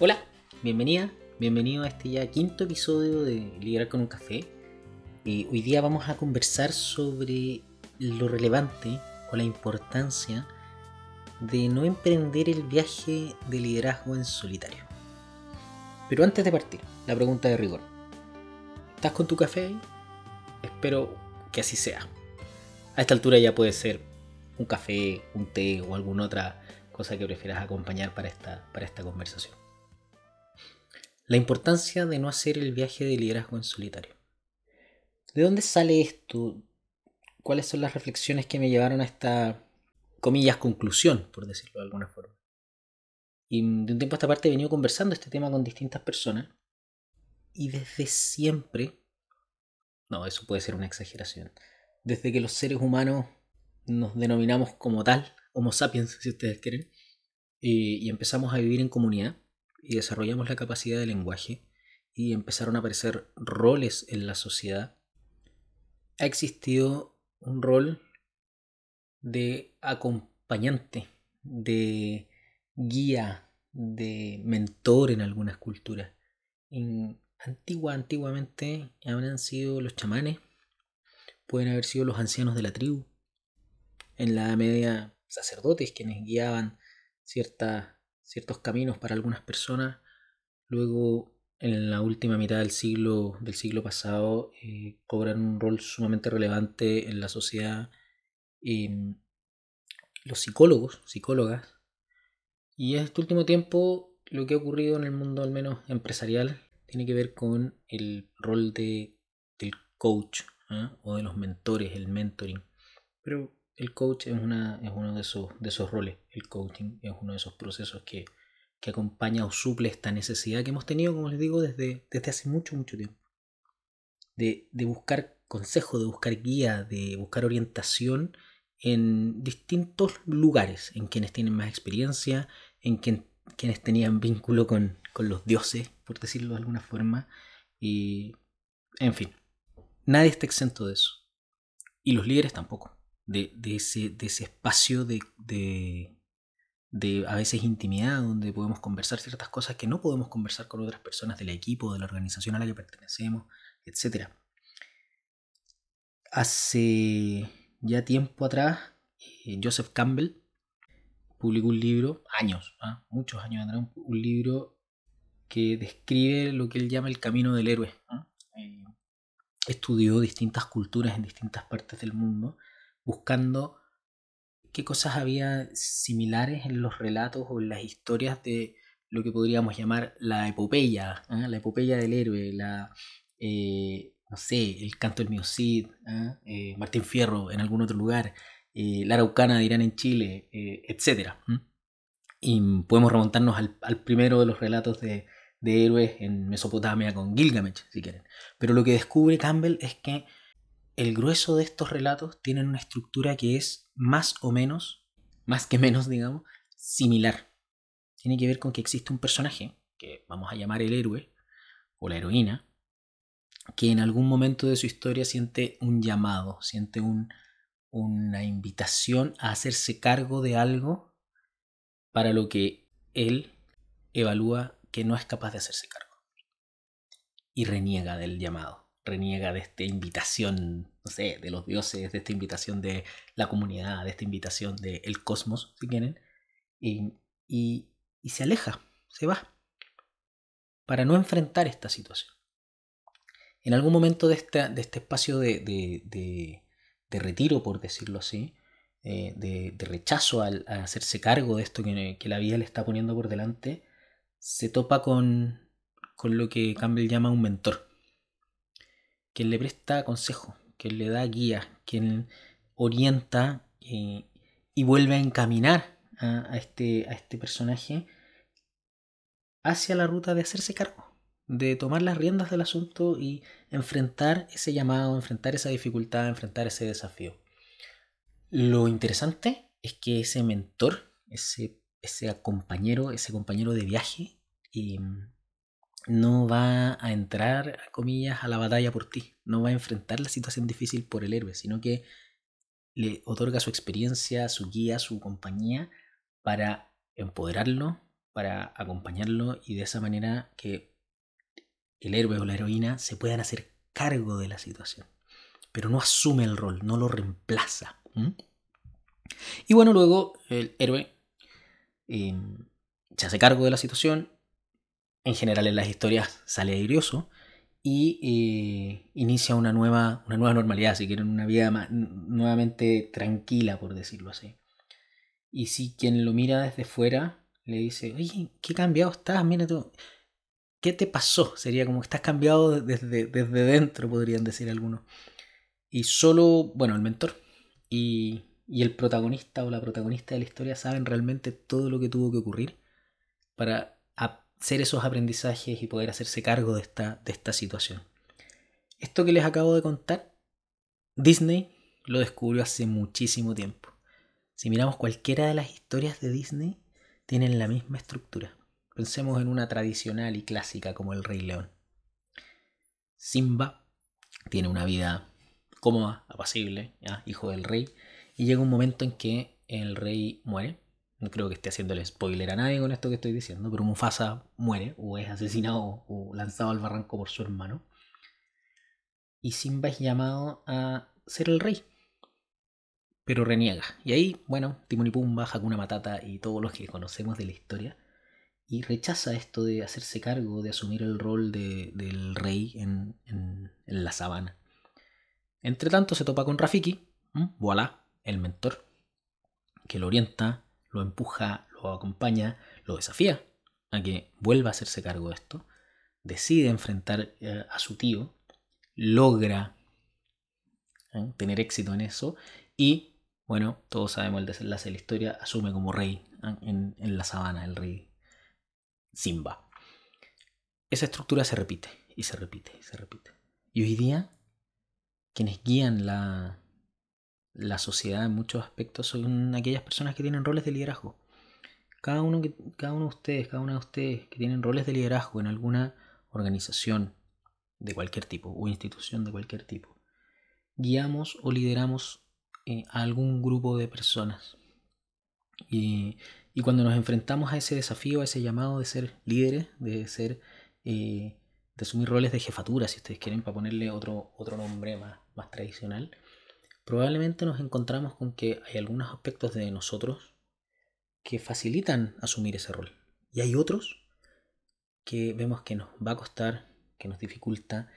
Hola, bienvenida, bienvenido a este ya quinto episodio de Liderar con un café. Y hoy día vamos a conversar sobre lo relevante o la importancia de no emprender el viaje de liderazgo en solitario. Pero antes de partir, la pregunta de rigor. ¿Estás con tu café? Espero que así sea. A esta altura ya puede ser un café, un té o alguna otra cosa que prefieras acompañar para esta, para esta conversación. La importancia de no hacer el viaje de liderazgo en solitario. ¿De dónde sale esto? ¿Cuáles son las reflexiones que me llevaron a esta, comillas, conclusión, por decirlo de alguna forma? Y de un tiempo a esta parte he venido conversando este tema con distintas personas. Y desde siempre, no, eso puede ser una exageración, desde que los seres humanos nos denominamos como tal, Homo sapiens, si ustedes quieren, y empezamos a vivir en comunidad, y desarrollamos la capacidad de lenguaje y empezaron a aparecer roles en la sociedad, ha existido un rol de acompañante, de guía, de mentor en algunas culturas. En antigua, antiguamente habrán sido los chamanes, pueden haber sido los ancianos de la tribu, en la Media sacerdotes quienes guiaban ciertas ciertos caminos para algunas personas. Luego, en la última mitad del siglo, del siglo pasado, eh, cobran un rol sumamente relevante en la sociedad los psicólogos, psicólogas. Y en este último tiempo, lo que ha ocurrido en el mundo, al menos empresarial, tiene que ver con el rol de, del coach ¿ah? o de los mentores, el mentoring. Pero el coach es, una, es uno de esos, de esos roles, el coaching es uno de esos procesos que, acompaña o suple esta necesidad que hemos tenido, como les digo, desde, desde hace mucho, mucho tiempo. De, buscar consejo, de buscar guía, de buscar orientación en distintos lugares, en quienes tienen más experiencia, en quienes tenían vínculo con, con los dioses, por decirlo de alguna forma, y en fin, nadie está exento de eso. Y los líderes tampoco de, ese, espacio de, de, a veces intimidad, donde podemos conversar ciertas cosas que no podemos conversar con otras personas del equipo, de la organización a la que pertenecemos, etc. Hace ya tiempo atrás, eh, Joseph Campbell publicó un libro, años, ¿ah? muchos años atrás, un libro que describe lo que él llama el camino del héroe. ¿ah? Eh, estudió distintas culturas en distintas partes del mundo buscando qué cosas había similares en los relatos o en las historias de lo que podríamos llamar la epopeya, ¿ah? la epopeya del héroe, la, eh, no sé, el canto del mío Cid, ¿ah? eh, Martín Fierro en algún otro lugar, eh, la Araucana de Irán en Chile, etc. Y podemos remontarnos al, primero de los relatos de, de héroes en Mesopotamia con Gilgamesh, si quieren. Pero lo que descubre Campbell es que el grueso de estos relatos tienen una estructura que es más o menos, más que menos, digamos, similar. Tiene que ver con que existe un personaje, que vamos a llamar el héroe o la heroína, que en algún momento de su historia siente un llamado, siente una invitación a hacerse cargo de algo para lo que él evalúa que no es capaz de hacerse cargo. Y reniega del llamado reniega de esta invitación, no sé, de los dioses, de esta invitación de la comunidad, de esta invitación del cosmos, si quieren, y, y, se aleja, se va, para no enfrentar esta situación. En algún momento de, de este espacio de, de, de, retiro, por decirlo así, eh, de, rechazo al, a hacerse cargo de esto que, que, la vida le está poniendo por delante, se topa con, con lo que Campbell llama un mentor quien le presta consejo, quien le da guía, quien orienta eh, y vuelve a encaminar a, este, a este personaje hacia la ruta de hacerse cargo, de tomar las riendas del asunto y enfrentar ese llamado, enfrentar esa dificultad, enfrentar ese desafío. Lo interesante es que ese mentor, ese, ese compañero, ese compañero de viaje, em, no va a entrar, comillas, a la batalla por ti, no va a enfrentar la situación difícil por el héroe, sino que le otorga su experiencia, su guía, su compañía para empoderarlo, para acompañarlo y de esa manera que el héroe o la heroína se puedan hacer cargo de la situación. Pero no asume el rol, no lo reemplaza. Y bueno, luego el héroe em, se hace cargo de la situación. En general en las historias sale airioso y eh, inicia una nueva, una nueva normalidad, si quieren, una vida nuevamente tranquila, por decirlo así. Y si quien lo mira desde fuera le dice, oye, qué cambiado estás, mira tú, ¿qué te pasó? Sería como que estás cambiado desde, desde dentro, podrían decir algunos. Y solo, bueno, el mentor y, y el protagonista o la protagonista de la historia saben realmente todo lo que tuvo que ocurrir para hacer esos aprendizajes y poder hacerse cargo de esta, de esta situación. Esto que les acabo de contar, Disney lo descubrió hace muchísimo tiempo. Si miramos cualquiera de las historias de Disney, tienen la misma estructura. Pensemos en una tradicional y clásica como el Rey León. Simba tiene una vida cómoda, apacible, hijo del rey, y llega un momento en que el rey muere. No creo que esté haciéndole spoiler a nadie con esto que estoy diciendo, pero Mufasa muere o es asesinado o lanzado al barranco por su hermano. Y Simba es llamado a ser el rey pero reniega. Y ahí, bueno, Timon y Pumba, Hakuna Matata y todos los que conocemos de la historia, y rechaza esto de hacerse cargo, de asumir el rol de, del rey en, en, la sabana. Entre tanto se topa con Rafiki, voilà, el mentor, que lo orienta, lo empuja, lo acompaña, lo desafía a que vuelva a hacerse cargo de esto, decide enfrentar eh, a su tío, logra ¿eh? tener éxito en eso y bueno, todos sabemos el desenlace de la historia, asume como rey en, la sabana, el rey Simba. Esa estructura se repite y se repite y se repite. Y hoy día, quienes guían la, la sociedad en muchos aspectos son aquellas personas que tienen roles de liderazgo. Cada uno, que, cada uno de ustedes, cada una de ustedes que tienen roles de liderazgo en alguna organización de cualquier tipo o institución de cualquier tipo, guiamos o lideramos eh, a algún grupo de personas. Y, cuando nos enfrentamos a ese desafío, a ese llamado de ser líderes, de ser eh, de asumir roles de jefatura, si ustedes quieren, para ponerle otro, otro nombre más, más tradicional, probablemente nos encontramos con que hay algunos aspectos de nosotros que facilitan asumir ese rol. Y hay otros que vemos que nos va a costar, que nos dificulta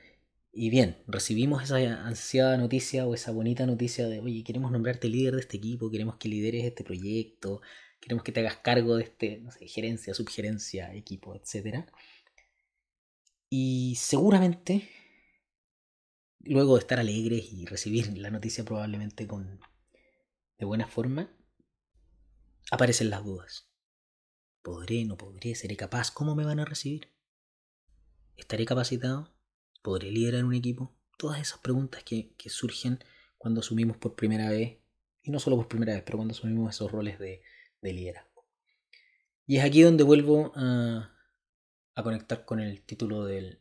y bien, recibimos esa ansiada noticia o esa bonita noticia de, oye, queremos nombrarte líder de este equipo, queremos que lideres este proyecto, queremos que te hagas cargo de este, no sé, gerencia, subgerencia, equipo, etc. Y seguramente, luego de estar alegres y recibir la noticia probablemente con de buena forma, aparecen las dudas. ¿Podré, no podré, seré capaz? ¿Cómo me van a recibir? ¿Estaré capacitado? ¿Podré liderar un equipo? Todas esas preguntas que, surgen cuando asumimos por primera vez, y no solo por primera vez, pero cuando asumimos esos roles de, liderazgo. Y es aquí donde vuelvo a, conectar con el título de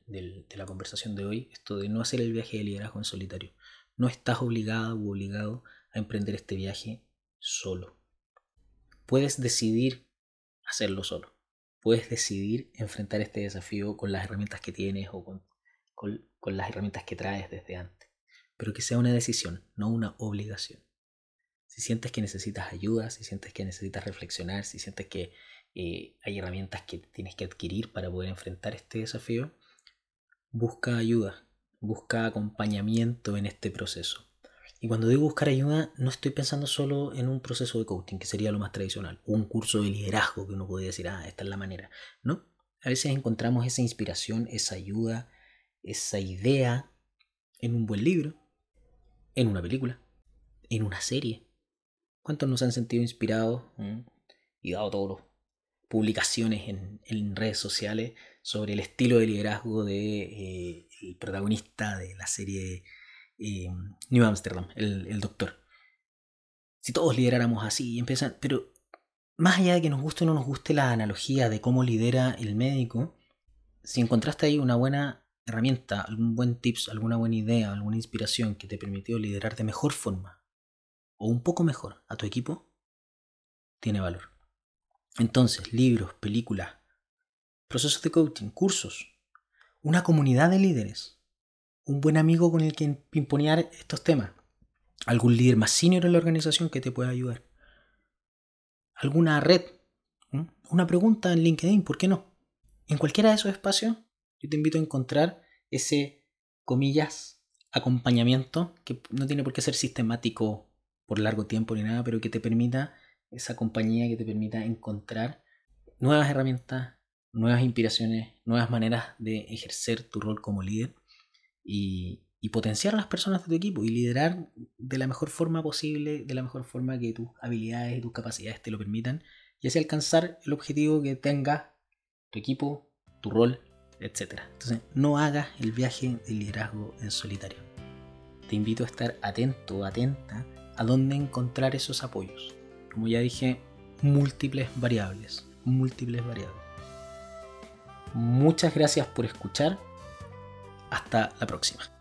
la conversación de hoy, esto de no hacer el viaje de liderazgo en solitario. No estás obligado u obligado a emprender este viaje solo. Puedes decidir hacerlo solo. Puedes decidir enfrentar este desafío con las herramientas que tienes o con con, las herramientas que traes desde antes, pero que sea una decisión, no una obligación. Si sientes que necesitas ayuda, si sientes que necesitas reflexionar, si sientes que eh, hay herramientas que tienes que adquirir para poder enfrentar este desafío, busca ayuda, busca acompañamiento en este proceso. Y cuando digo buscar ayuda, no estoy pensando solo en un proceso de coaching, que sería lo más tradicional, un curso de liderazgo que uno podría decir, ah, esta es la manera. No, a veces encontramos esa inspiración, esa ayuda, esa idea en un buen libro, en una película, en una serie. ¿Cuántos nos han sentido inspirados mm? y dado todas las publicaciones en, redes sociales sobre el estilo de liderazgo de eh, protagonista de la serie eh, New Amsterdam, el, el, doctor? Si todos lideráramos así y empiezan, pero más allá de que nos guste o no nos guste la analogía de cómo lidera el médico, si encontraste ahí una buena herramienta, algún buen tips, alguna buena idea, alguna inspiración que te permitió liderar de mejor forma o un poco mejor a tu equipo, tiene valor. Entonces, libros, películas, procesos de coaching, cursos, una comunidad de líderes, un buen amigo con el que pimponear estos temas, algún líder más senior en la organización que te pueda ayudar, alguna red, una pregunta en LinkedIn, ¿por qué no? En cualquiera de esos espacios, yo te invito a encontrar ese, comillas, acompañamiento que no tiene por qué ser sistemático por largo tiempo ni nada, pero que te permita esa compañía que te permita encontrar nuevas herramientas, nuevas inspiraciones, nuevas maneras de ejercer tu rol como líder y, potenciar a las personas de tu equipo y liderar de la mejor forma posible, de la mejor forma que tus habilidades y tus capacidades te lo permitan y así alcanzar el objetivo que tenga tu equipo, tu rol, etc. Entonces, no hagas el viaje del liderazgo en solitario. Te invito a estar atento, atenta a dónde encontrar esos apoyos como ya dije, múltiples variables, múltiples variables. Muchas gracias por escuchar. Hasta la próxima.